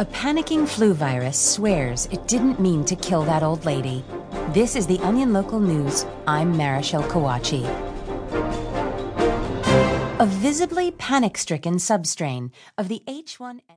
A panicking flu virus swears it didn't mean to kill that old lady. This is the Onion Local News. I'm Marichelle Kawachi. A visibly panic stricken substrain of the H1N1.